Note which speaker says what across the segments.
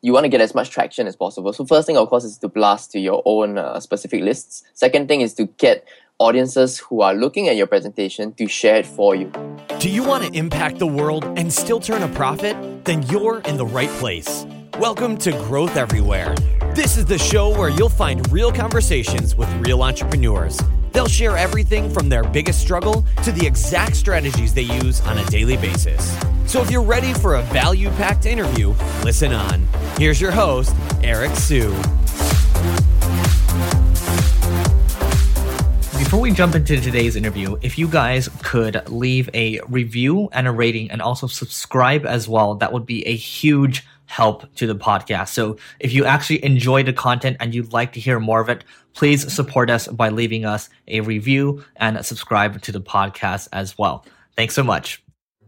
Speaker 1: you want to get as much traction as possible. So first thing, of course, is to blast to your own uh, specific lists. Second thing is to get audiences who are looking at your presentation to share it for you.
Speaker 2: Do you want to impact the world and still turn a profit? Then you're in the right place. Welcome to Growth Everywhere. This is the show where you'll find real conversations with real entrepreneurs. They'll share everything from their biggest struggle to the exact strategies they use on a daily basis. So if you're ready for a value packed interview, listen on. Here's your host, Eric Siu.
Speaker 3: Before we jump into today's interview, if you guys could leave a review and a rating and also subscribe as well, that would be a huge help to the podcast. So if you actually enjoy the content and you'd like to hear more of it, please support us by leaving us a review and subscribe to the podcast as well. Thanks so much.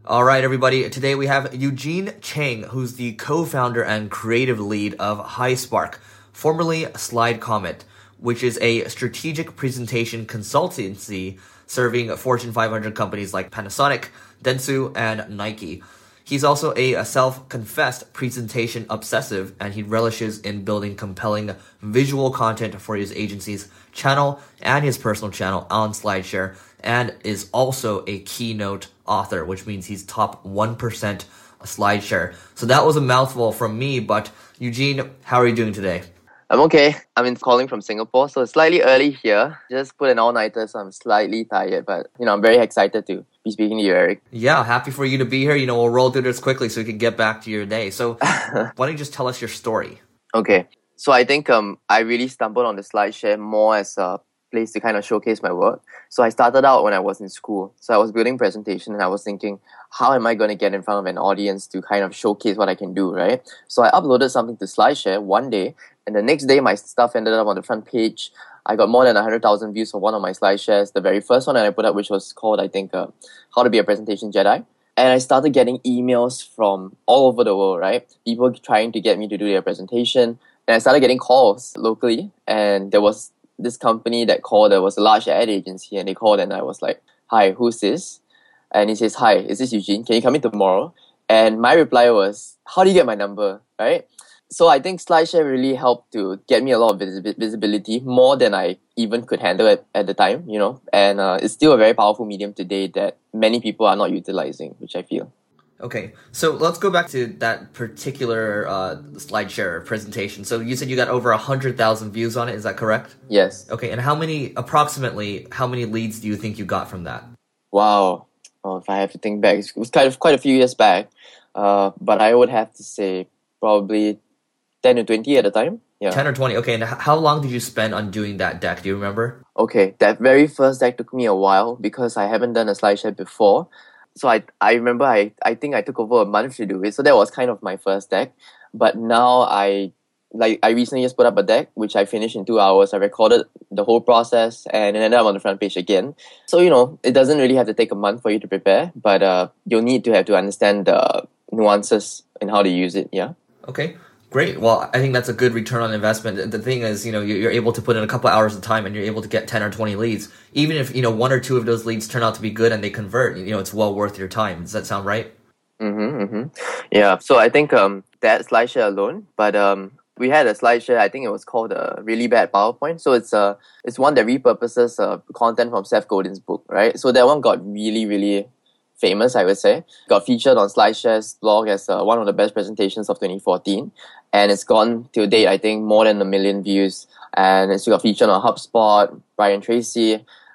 Speaker 3: All right, everybody. Today we have Eugene Cheng, who's the co-founder and creative lead of HighSpark, formerly Slide Comet, which is a strategic presentation consultancy serving Fortune 500 companies like Panasonic, Dentsu, and Nike. He's also a, a self-confessed presentation obsessive, and he relishes in building compelling visual content for his agency's channel and his personal channel on SlideShare, and is also a keynote author, which means he's top 1% a SlideShare. So that was a mouthful from me, but Eugene, how are you doing today?
Speaker 1: I'm okay. I'm in calling from Singapore, so it's slightly early here. Just put an all-nighter, so I'm slightly tired, but you know, I'm very excited to be speaking to you, Eric.
Speaker 3: Yeah, happy for you to be here. You know, we'll roll through this quickly so we can get back to your day. So why don't you just tell us your story?
Speaker 1: Okay. So I think um I really stumbled on the SlideShare more as a place to kind of showcase my work. So I started out when I was in school. So I was building presentation and I was thinking, how am I going to get in front of an audience to kind of showcase what I can do, right? So I uploaded something to SlideShare one day and the next day my stuff ended up on the front page. I got more than 100,000 views for one of my SlideShares, the very first one that I put up, which was called, I think, uh, How to Be a Presentation Jedi. And I started getting emails from all over the world, right? People trying to get me to do their presentation. And I started getting calls locally, and there was this company that called, there was a large ad agency, and they called, and I was like, Hi, who's this? And he says, Hi, is this Eugene? Can you come in tomorrow? And my reply was, How do you get my number? Right? So I think SlideShare really helped to get me a lot of vis- visibility, more than I even could handle at, at the time, you know. And uh, it's still a very powerful medium today that many people are not utilizing, which I feel.
Speaker 3: Okay, so let's go back to that particular uh, SlideShare presentation. So you said you got over a hundred thousand views on it. Is that correct?
Speaker 1: Yes.
Speaker 3: Okay, and how many, approximately, how many leads do you think you got from that?
Speaker 1: Wow. Oh, if I have to think back, it was kind of quite a few years back. Uh, but I would have to say probably ten or twenty at the time. Yeah.
Speaker 3: 10 or 20. Okay, and how long did you spend on doing that deck? Do you remember?
Speaker 1: Okay, that very first deck took me a while because I haven't done a SlideShare before so I I remember I I think I took over a month to do it. So that was kind of my first deck. But now I like I recently just put up a deck which I finished in two hours. I recorded the whole process and it ended up on the front page again. So you know it doesn't really have to take a month for you to prepare, but uh, you'll need to have to understand the nuances and how to use it. Yeah.
Speaker 3: Okay. Great. Well, I think that's a good return on investment. The thing is, you know, you're able to put in a couple hours of time and you're able to get 10 or 20 leads. Even if, you know, one or two of those leads turn out to be good and they convert, you know, it's well worth your time. Does that sound right?
Speaker 1: Mm-hmm, mm-hmm. Yeah. So I think um, that SlideShare alone, but um, we had a SlideShare. I think it was called a really bad PowerPoint. So it's a it's one that repurposes uh, content from Seth Godin's book, right? So that one got really really famous, I would say. Got featured on SlideShare's blog as uh, one of the best presentations of 2014 and it's gone to date I think more than a million views and it's got featured on HubSpot, Brian Tracy,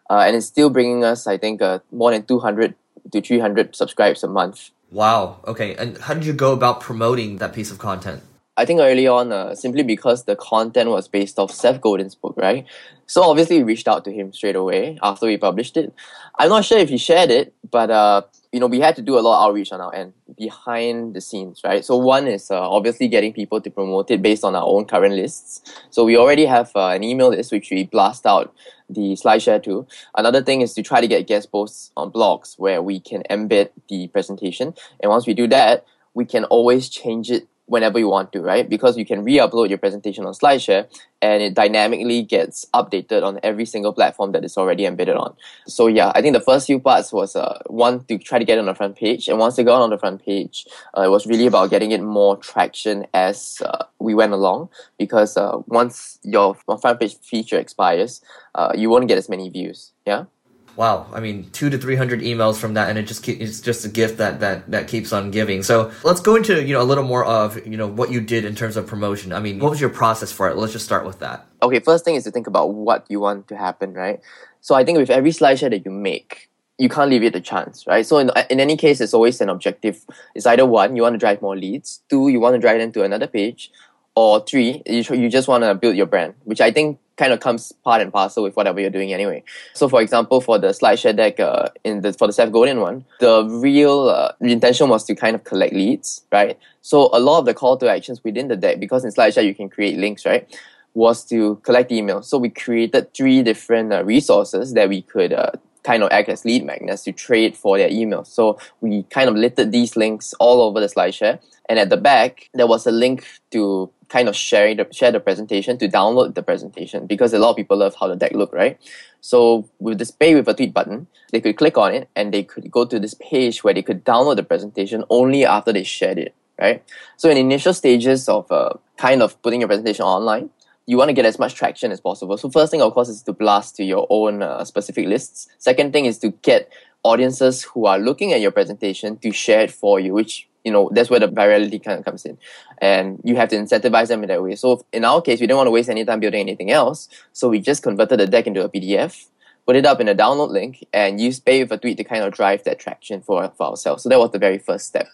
Speaker 1: uh, and it's still bringing us I think uh, more than 200 to 300 subscribers a month.
Speaker 3: Wow. Okay. And how did you go about promoting that piece of content?
Speaker 1: I think early on, uh, simply because the content was based off Seth Godin's book, right? So obviously we reached out to him straight away after we published it. I'm not sure if he shared it, but uh, you know, we had to do a lot of outreach on our end behind the scenes, right? So one is uh, obviously getting people to promote it based on our own current lists. So we already have uh, an email list which we blast out the SlideShare to. Another thing is to try to get guest posts on blogs where we can embed the presentation. And once we do that, we can always change it whenever you want to, right? Because you can re-upload your presentation on SlideShare and it dynamically gets updated on every single platform that it's already embedded on. So yeah, I think the first few parts was uh, one to try to get on the front page, and once they got on the front page, uh, it was really about getting it more traction as uh, we went along. Because uh, once your front page feature expires, uh, you won't get as many views. Yeah
Speaker 3: wow i mean two to three hundred emails from that and it just it's just a gift that that that keeps on giving so let's go into you know a little more of you know what you did in terms of promotion i mean what was your process for it let's just start with that
Speaker 1: okay first thing is to think about what you want to happen right so i think with every slideshare that you make you can't leave it to chance, right? So in, in any case, it's always an objective. It's either one, you want to drive more leads. Two, you want to drive them to another page. Or three, you, you just want to build your brand, which I think kind of comes part and parcel with whatever you're doing anyway. So, for example, for the SlideShare deck, uh, in the for the Seth Godin one, the real uh, intention was to kind of collect leads, right? So, a lot of the call to actions within the deck, because in SlideShare you can create links, right? Was to collect emails. So we created three different uh, resources that we could uh, kind of act as lead magnets to trade for their emails. So we kind of littered these links all over the SlideShare. And at the back, there was a link to kind of share the share the presentation to download the presentation because a lot of people love how the deck look, right? So with this pay with a tweet button, they could click on it and they could go to this page where they could download the presentation only after they shared it, right? So in initial stages of uh, kind of putting your presentation online, you want to get as much traction as possible. So first thing, of course, is to blast to your own uh, specific lists. Second thing is to get audiences who are looking at your presentation to share it for you, which you know that's where the virality kind of comes in, and you have to incentivize them in that way. So in our case, we didn't want to waste any time building anything else, so we just converted the deck into a PDF, put it up in a download link, and use pay with a tweet to kind of drive that traction for for ourselves. So that was the very first step.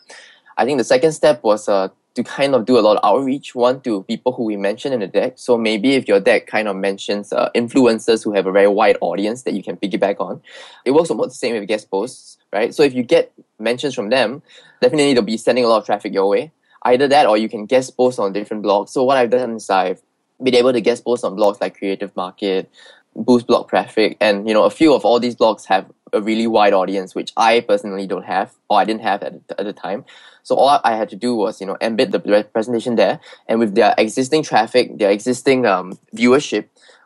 Speaker 1: I think the second step was uh, to kind of do a lot of outreach, one to people who we mentioned in the deck. So maybe if your deck kind of mentions uh, influencers who have a very wide audience that you can piggyback on, it works almost the same with guest posts, right? So if you get mentions from them, definitely they'll be sending a lot of traffic your way. Either that or you can guest post on different blogs. So what I've done is I've been able to guest post on blogs like Creative Market, Boost Blog Traffic, and you know a few of all these blogs have a really wide audience, which I personally don't have or I didn't have at, at the time. So all I had to do was, you know, embed the presentation there, and with their existing traffic, their existing um, viewership,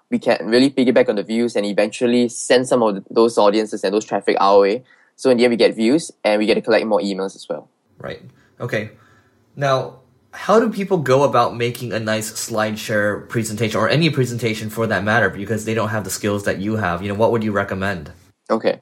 Speaker 1: we can really piggyback on the views and eventually send some of those audiences and those traffic our way. So in the end, we get views and we get to collect more emails as well.
Speaker 3: Right. Okay. Now, how do people go about making a nice SlideShare presentation or any presentation for that matter because they don't have the skills that you have? You know, what would you recommend?
Speaker 1: Okay.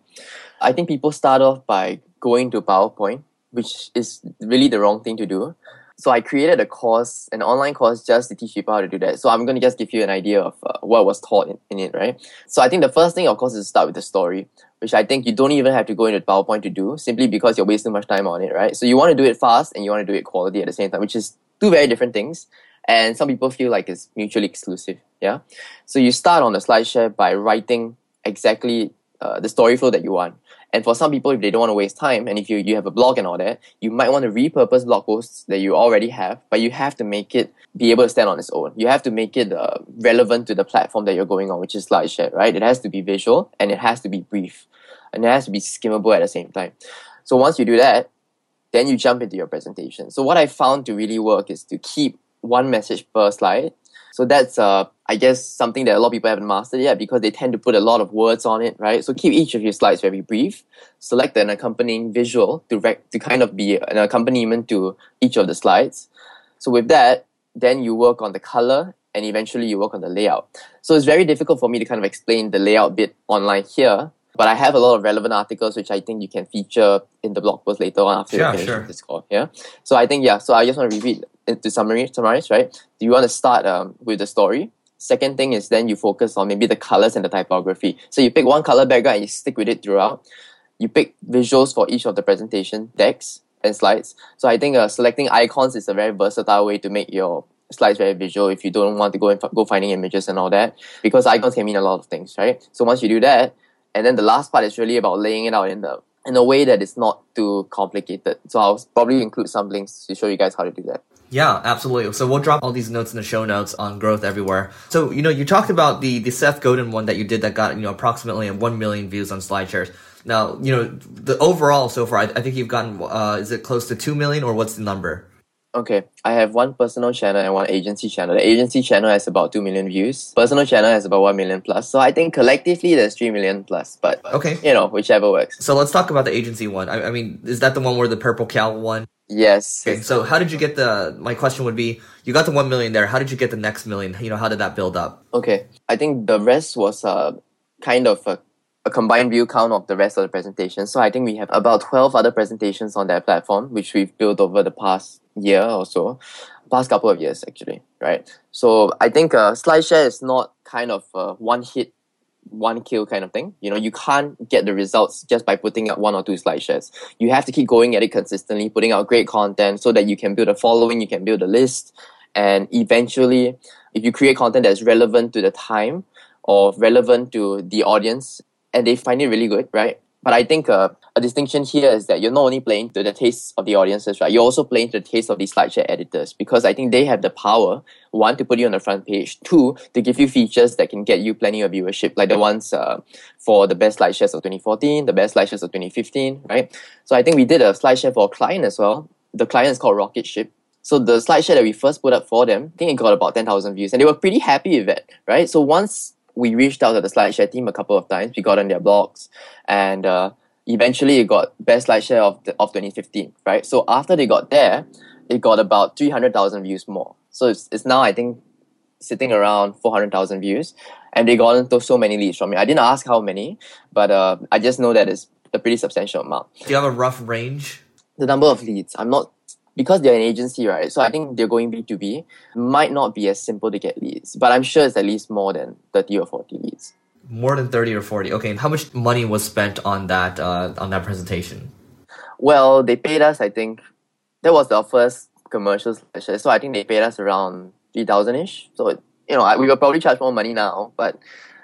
Speaker 1: I think people start off by going to PowerPoint which is really the wrong thing to do. So I created a course, an online course, just to teach people how to do that. So I'm going to just give you an idea of uh, what was taught in, in, it, right? So I think the first thing, of course, is to start with the story, which I think you don't even have to go into PowerPoint to do, simply because you're wasting much time on it, right? So you want to do it fast and you want to do it quality at the same time, which is two very different things. And some people feel like it's mutually exclusive, yeah? So you start on the SlideShare by writing exactly uh, the story flow that you want. And for some people, if they don't want to waste time, and if you, you have a blog and all that, you might want to repurpose blog posts that you already have, but you have to make it be able to stand on its own. You have to make it uh, relevant to the platform that you're going on, which is SlideShare, right? It has to be visual and it has to be brief and it has to be skimmable at the same time. So once you do that, then you jump into your presentation. So what I found to really work is to keep one message per slide so that's, uh, I guess, something that a lot of people haven't mastered yet because they tend to put a lot of words on it, right? So keep each of your slides very brief. Select an accompanying visual to, rec- to kind of be an accompaniment to each of the slides. So with that, then you work on the color and eventually you work on the layout. So it's very difficult for me to kind of explain the layout bit online here, but I have a lot of relevant articles which I think you can feature in the blog post later on after
Speaker 3: yeah,
Speaker 1: you finish
Speaker 3: sure.
Speaker 1: this call. Yeah. So I think yeah. So I just want to repeat to summary summarize right. Do you want to start um, with the story? Second thing is then you focus on maybe the colors and the typography. So you pick one color background and you stick with it throughout. You pick visuals for each of the presentation decks and slides. So I think uh, selecting icons is a very versatile way to make your slides very visual if you don't want to go and f- go finding images and all that because icons can mean a lot of things, right? So once you do that, and then the last part is really about laying it out in the in a way that is not too complicated. So I'll probably include some links to show you guys how to do that.
Speaker 3: Yeah, absolutely. So we'll drop all these notes in the show notes on growth everywhere. So you know, you talked about the the Seth Godin one that you did that got you know approximately one million views on SlideShares. Now you know the overall so far, I, I think you've gotten uh, is it close to two million or what's the number?
Speaker 1: Okay, I have one personal channel and one agency channel. The agency channel has about 2 million views. Personal channel has about 1 million plus. So I think collectively there's 3 million plus, but
Speaker 3: Okay.
Speaker 1: you know, whichever works.
Speaker 3: So let's talk about the agency one. I, I mean, is that the one where the purple cow one?
Speaker 1: Yes.
Speaker 3: Okay. So how did you get the? My question would be: You got the one million there. How did you get the next million? You know, how did that build up?
Speaker 1: Okay. I think the rest was uh, kind of a, a combined view count of the rest of the presentation. So I think we have about 12 other presentations on that platform, which we've built over the past year or so, past couple of years actually, right? So I think uh, SlideShare is not kind of a one hit, one kill kind of thing. You know, you can't get the results just by putting out one or two SlideShares. You have to keep going at it consistently, putting out great content so that you can build a following, you can build a list, and eventually, if you create content that's relevant to the time or relevant to the audience and they find it really good, right? But I think uh, a distinction here is that you're not only playing to the taste of the audiences, right? You're also playing to the taste of these SlideShare editors because I think they have the power, one, to put you on the front page, two, to give you features that can get you plenty of viewership, like the ones uh, for the best SlideShares of 2014, the best SlideShares of 2015, right? So I think we did a SlideShare for a client as well. The client is called Rocket Ship. So the SlideShare that we first put up for them, I think it got about 10,000 views and they were pretty happy with it, right? So once we reached out to the SlideShare team a couple of times, we got on their blogs and uh, eventually it got best SlideShare of, the, of 2015, right? So after they got there, it got about 300,000 views more. So it's, it's now, I think, sitting around 400,000 views and they got into so many leads from me. I didn't ask how many, but uh, I just know that it's a pretty substantial amount
Speaker 3: Do you have a rough range?
Speaker 1: the number of leads. I'm not because they're an agency, right? So I think they're going B2B, might not be as simple to get leads, but I'm sure it's at least more than 30 or 40 leads.
Speaker 3: More than thirty or forty. Okay. And how much money was spent on that uh, on that presentation?
Speaker 1: Well, they paid us, I think, that was our first commercial session. So I think they paid us around 3,000 ish. So, it, you know, I- we will probably charge more money now, but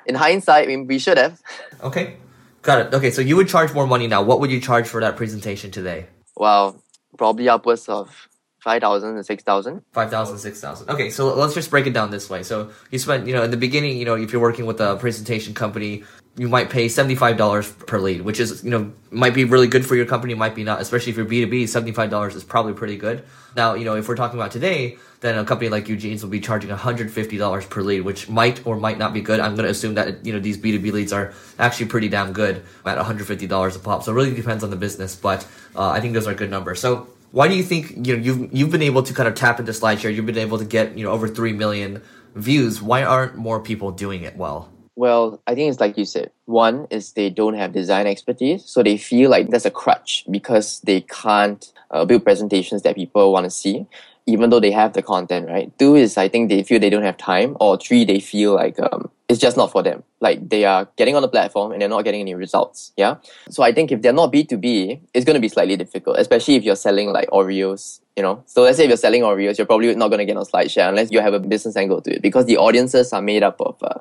Speaker 1: in hindsight, we, we should have.
Speaker 3: Okay. Got it. Okay. So you would charge more money now. What would you charge for that presentation today?
Speaker 1: Well, probably upwards of 5,000 and 6,000.
Speaker 3: 5,000, 6,000. Okay, so let's just break it down this way. So you spent, you know, in the beginning, you know, if you're working with a presentation company, you might pay $75 per lead, which is, you know, might be really good for your company, might be not, especially if you're B2B, $75 is probably pretty good. Now, you know, if we're talking about today, then a company like Eugene's will be charging $150 per lead, which might or might not be good. I'm going to assume that, you know, these B2B leads are actually pretty damn good at $150 a pop. So it really depends on the business, but uh, I think those are good numbers. So why do you think you know you've you've been able to kind of tap into SlideShare? You've been able to get you know over three million views. Why aren't more people doing it well?
Speaker 1: Well, I think it's like you said. One is they don't have design expertise, so they feel like that's a crutch because they can't uh, build presentations that people want to see, even though they have the content, right? Two is I think they feel they don't have time, or three they feel like um, it's just not for them. Like they are getting on the platform and they're not getting any results. Yeah. So I think if they're not B two B, it's going to be slightly difficult, especially if you're selling like Oreos. You know, so let's say if you're selling Oreos, you're probably not going to get on SlideShare unless you have a business angle to it because the audiences are made up of uh,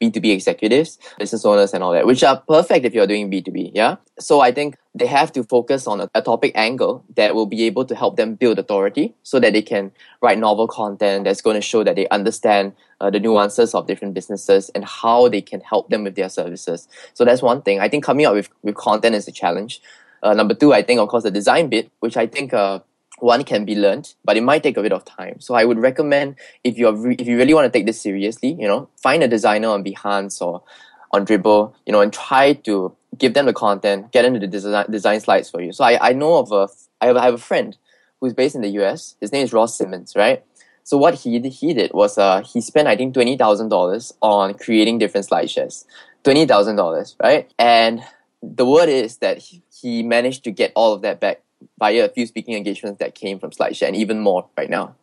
Speaker 1: B2B executives, business owners, and all that, which are perfect if you're doing B2B. Yeah. So I think they have to focus on a, a topic angle that will be able to help them build authority so that they can write novel content that's going to show that they understand uh, the nuances of different businesses and how they can help them with their services. So that's one thing. I think coming up with, with content is a challenge. Uh, number two, I think, of course, the design bit, which I think uh, one can be learned, but it might take a bit of time. So I would recommend if you're re- if you really want to take this seriously, you know, find a designer on Behance or on Dribbble, you know, and try to give them the content, get into the design design slides for you. So I, I know of a I have, I have a friend who's based in the US. His name is Ross Simmonds, right? So what he he did was uh he spent I think twenty thousand dollars on creating different slide shares, twenty thousand dollars, right? And the word is that he managed to get all of that back via a few speaking engagements that came from SlideShare and even more right now.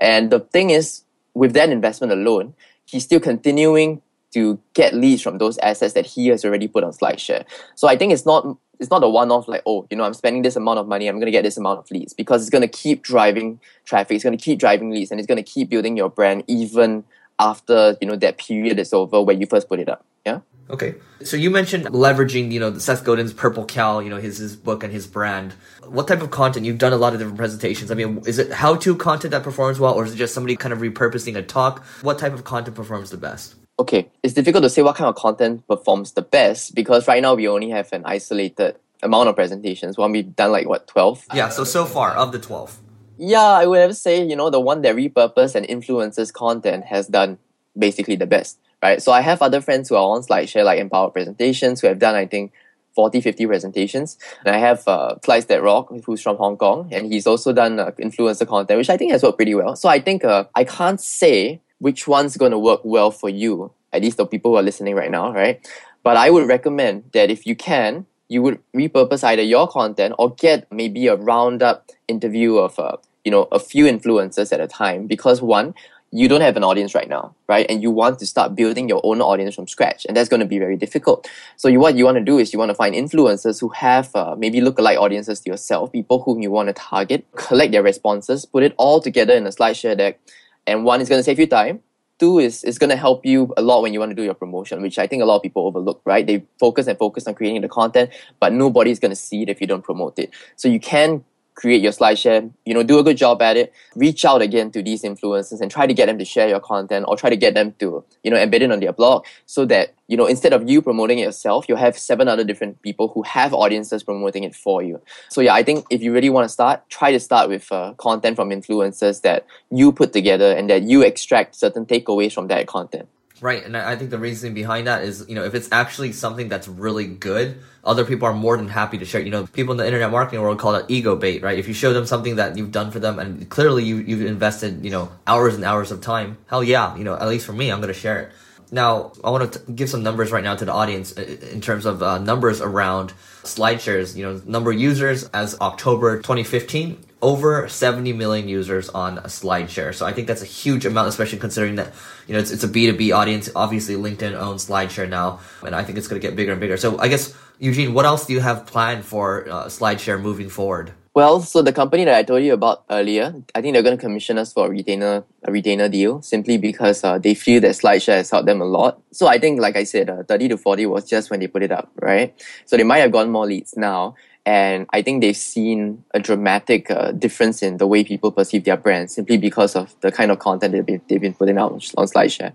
Speaker 1: And the thing is, with that investment alone, he's still continuing to get leads from those assets that he has already put on SlideShare. So I think it's not it's not a one-off like oh you know I'm spending this amount of money I'm to get this amount of leads because it's to keep driving traffic it's to keep driving leads and it's to keep building your brand even after you know that period is over where you first put it up yeah
Speaker 3: Okay. So you mentioned leveraging, you know, Seth Godin's Purple Cow, you know, his his book and his brand. What type of content? You've done a lot of different presentations. I mean, is it how-to content that performs well, or is it just somebody kind of repurposing a talk? What type of content performs the best?
Speaker 1: Okay, it's difficult to say what kind of content performs the best because right now we only have an isolated amount of presentations. One we've done like what twelve.
Speaker 3: Yeah. So so far of the twelve.
Speaker 1: Yeah, I would have say, you know, the one that repurpose and influences content has done basically the best, right? So I have other friends who are on SlideShare, like Empower Presentations, who have done, I think, 40, 50 presentations. And I have uh, Slides That Rock, who's from Hong Kong, and he's also done uh, influencer content, which I think has worked pretty well. So I think uh, I can't say which one's going to work well for you, at least the people who are listening right now, right? But I would recommend that if you can, you would repurpose either your content or get maybe a roundup interview of uh, you know a few influencers at a time because one you don't have an audience right now, right? And you want to start building your own audience from scratch, and that's going to be very difficult. So, you, what you want to do is you want to find influencers who have uh, maybe lookalike audiences to yourself, people whom you want to target, collect their responses, put it all together in a SlideShare deck, and one is going to save you time. Two is is going to help you a lot when you want to do your promotion, which I think a lot of people overlook, right? They focus and focus on creating the content, but nobody's going to see it if you don't promote it. So you can create your SlideShare, you know, do a good job at it, reach out again to these influencers and try to get them to share your content or try to get them to, you know, embed it on their blog so that, you know, instead of you promoting it yourself, you'll have seven other different people who have audiences promoting it for you. So yeah, I think if you really want to start, try to start with uh, content from influencers that you put together and that you extract certain takeaways from that content.
Speaker 3: Right, and I think the reason behind that is, you know, if it's actually something that's really good, other people are more than happy to share. You know, people in the internet marketing world call it ego bait, right? If you show them something that you've done for them and clearly you, you've invested, you know, hours and hours of time, hell yeah, you know, at least for me, I'm going to share it. Now, I want to give some numbers right now to the audience in terms of uh, numbers around SlideShares. You know, number of users as October 2015, over 70 million users on SlideShare. So I think that's a huge amount, especially considering that, you know, it's, it's a B2B audience. Obviously, LinkedIn owns SlideShare now, and I think it's going to get bigger and bigger. So I guess, Eugene, what else do you have planned for uh, SlideShare moving forward?
Speaker 1: Well, so the company that I told you about earlier, I think they're going to commission us for a retainer a retainer deal simply because uh, they feel that SlideShare has helped them a lot. So I think, like I said, uh, 30 to 40 was just when they put it up, right? So they might have gotten more leads now. And I think they've seen a dramatic uh, difference in the way people perceive their brand simply because of the kind of content they've been, they've been putting out on SlideShare.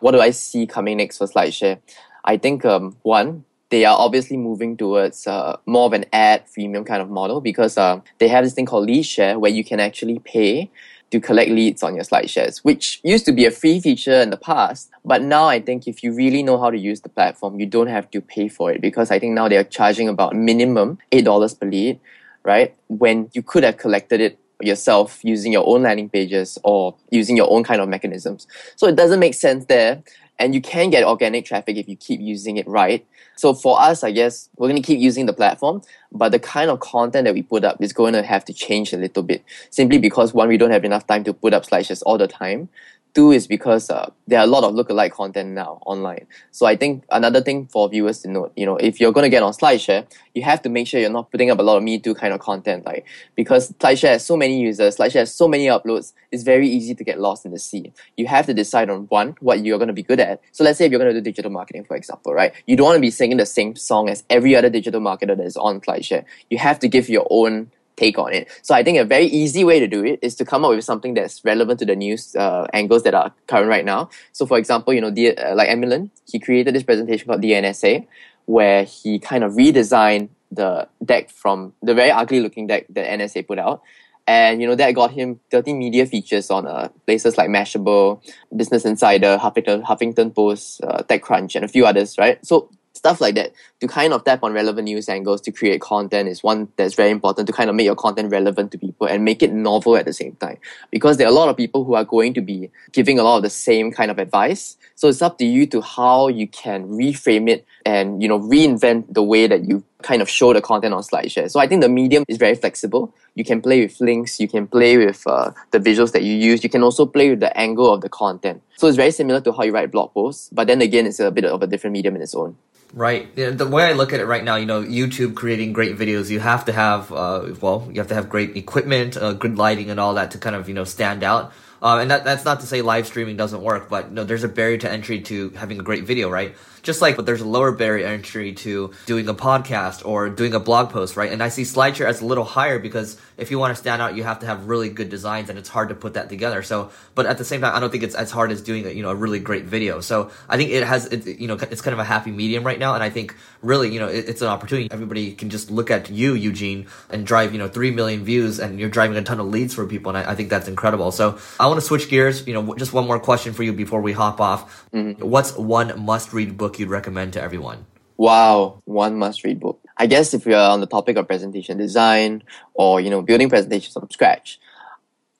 Speaker 1: What do I see coming next for SlideShare? I think, um, one, they are obviously moving towards uh, more of an ad freemium kind of model because uh, they have this thing called LeadShare where you can actually pay to collect leads on your SlideShares, which used to be a free feature in the past. But now I think if you really know how to use the platform, you don't have to pay for it because I think now they're charging about minimum $8 per lead, right? When you could have collected it yourself using your own landing pages or using your own kind of mechanisms. So it doesn't make sense there and you can get organic traffic if you keep using it right. So for us, I guess we're going to keep using the platform, but the kind of content that we put up is going to have to change a little bit simply because one, we don't have enough time to put up slideshows all the time. Two is because uh, there are a lot of lookalike content now online. So I think another thing for viewers to note, you know, if you're going to get on SlideShare, you have to make sure you're not putting up a lot of Me Too kind of content, like because SlideShare has so many users, SlideShare has so many uploads, it's very easy to get lost in the sea. You have to decide on one, what you're going to be good at. So let's say if you're going to do digital marketing, for example, right? You don't want to be singing the same song as every other digital marketer that is on SlideShare. You have to give your own take on it. So I think a very easy way to do it is to come up with something that's relevant to the news uh, angles that are current right now. So for example, you know, the, uh, like Emilien, he created this presentation called DNSA, where he kind of redesigned the deck from the very ugly looking deck that NSA put out. And you know that got him 30 media features on uh, places like Mashable, Business Insider, Huffington, Huffington Post, uh, TechCrunch, and a few others, right? So stuff like that to kind of tap on relevant news angles to create content is one that's very important to kind of make your content relevant to people and make it novel at the same time because there are a lot of people who are going to be giving a lot of the same kind of advice so it's up to you to how you can reframe it and you know reinvent the way that you kind of show the content on SlideShare. So I think the medium is very flexible. You can play with links, you can play with uh, the visuals that you use, you can also play with the angle of the content. So it's very similar to how you write blog posts, but then again, it's a bit of a different medium in its own.
Speaker 3: Right. The way I look at it right now, you know, YouTube creating great videos, you have to have, uh, well, you have to have great equipment, uh, good lighting, and all that to kind of, you know, stand out. Uh, and that, that's not to say live streaming doesn't work, but no, there's a barrier to entry to having a great video, right? Just like, but there's a lower barrier entry to doing a podcast or doing a blog post, right? And I see SlideShare as a little higher because if you want to stand out, you have to have really good designs and it's hard to put that together. So, but at the same time, I don't think it's as hard as doing a, you know, a really great video. So I think it has, it, you know, it's kind of a happy medium right now. And I think really, you know, it, it's an opportunity. Everybody can just look at you, Eugene, and drive, you know, 3 million views and you're driving a ton of leads for people. And I, I think that's incredible. So I want to switch gears, you know, just one more question for you before we hop off. Mm-hmm. What's one must read book you'd recommend to everyone?
Speaker 1: Wow, one must read book. I guess if you're on the topic of presentation design or, you know, building presentations from scratch,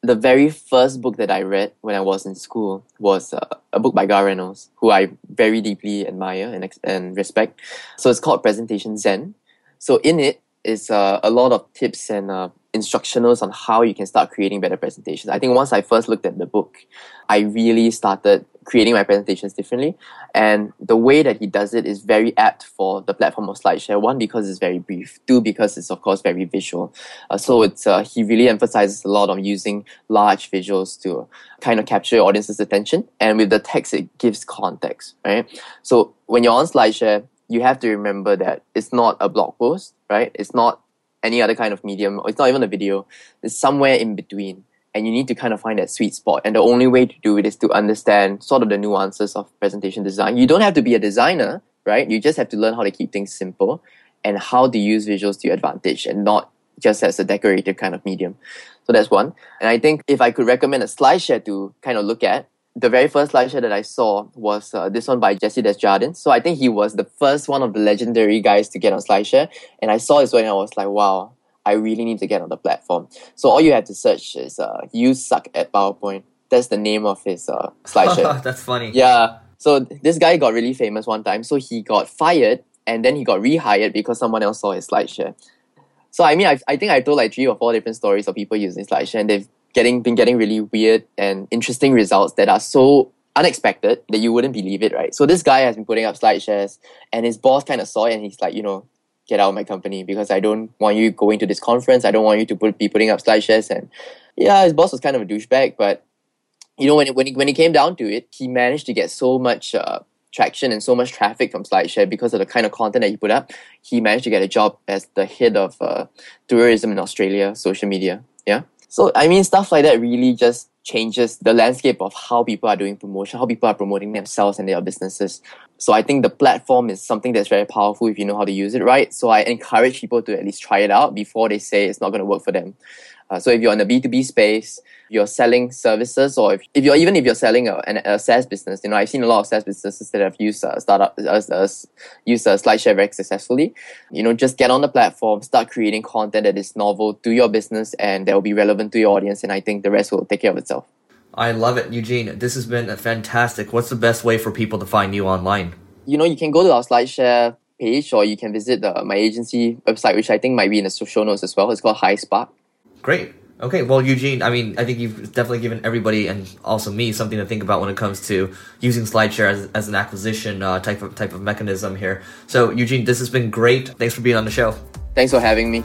Speaker 1: the very first book that I read when I was in school was uh, a book by Garr Reynolds, who I very deeply admire and, and respect. So it's called Presentation Zen. So in it is uh, a lot of tips and uh, instructionals on how you can start creating better presentations. I think once I first looked at the book, I really started creating my presentations differently. And the way that he does it is very apt for the platform of SlideShare. One, because it's very brief. Two, because it's of course very visual. Uh, so it's uh, he really emphasizes a lot on using large visuals to kind of capture your audience's attention. And with the text, it gives context, right? So when you're on SlideShare, you have to remember that it's not a blog post, right? It's not any other kind of medium, it's not even a video. It's somewhere in between and you need to kind of find that sweet spot. And the only way to do it is to understand sort of the nuances of presentation design. You don't have to be a designer, right? You just have to learn how to keep things simple and how to use visuals to your advantage and not just as a decorative kind of medium. So that's one. And I think if I could recommend a SlideShare to kind of look at, the very first SlideShare that I saw was uh, this one by Jesse Desjardins. So I think he was the first one of the legendary guys to get on SlideShare. And I saw this one and I was like, wow, I really need to get on the platform. So all you have to search is uh, "you suck at PowerPoint." That's the name of his uh, slideshow.
Speaker 3: That's funny.
Speaker 1: Yeah. So this guy got really famous one time. So he got fired and then he got rehired because someone else saw his slideshare. So I mean, I, I think I told like three or four different stories of people using slideshare, and they've getting been getting really weird and interesting results that are so unexpected that you wouldn't believe it, right? So this guy has been putting up slide shares, and his boss kind of saw it, and he's like, you know, get out of my company because I don't want you going to this conference. I don't want you to put, be putting up slide shares. And yeah, his boss was kind of a douchebag, but you know, when it, when when it came down to it, he managed to get so much uh, traction and so much traffic from SlideShare because of the kind of content that he put up. He managed to get a job as the head of uh, tourism in Australia, social media. Yeah. So I mean, stuff like that really just changes the landscape of how people are doing promotion, how people are promoting themselves and their businesses. So I think the platform is something that's very powerful if you know how to use it right. So I encourage people to at least try it out before they say it's not going to work for them. Uh, so if you're in the B2B space, you're selling services, or if, if you're even if you're selling a, a, SaaS business, you know, I've seen a lot of SaaS businesses that have used uh, startup, uh, uh, used uh, SlideShare very successfully. You know, just get on the platform, start creating content that is novel to your business and that will be relevant to your audience, and I think the rest will take care of itself.
Speaker 3: I love it, Eugene. This has been fantastic. What's the best way for people to find you online?
Speaker 1: You know, you can go to our SlideShare page, or you can visit the, my agency website, which I think might be in the social notes as well. It's called HighSpark.
Speaker 3: Great. Okay, well, Eugene, I mean, I think you've definitely given everybody and also me something to think about when it comes to using SlideShare as, as an acquisition uh, type of type of mechanism here. So, Eugene, this has been great. Thanks for being on the show.
Speaker 1: Thanks for having me.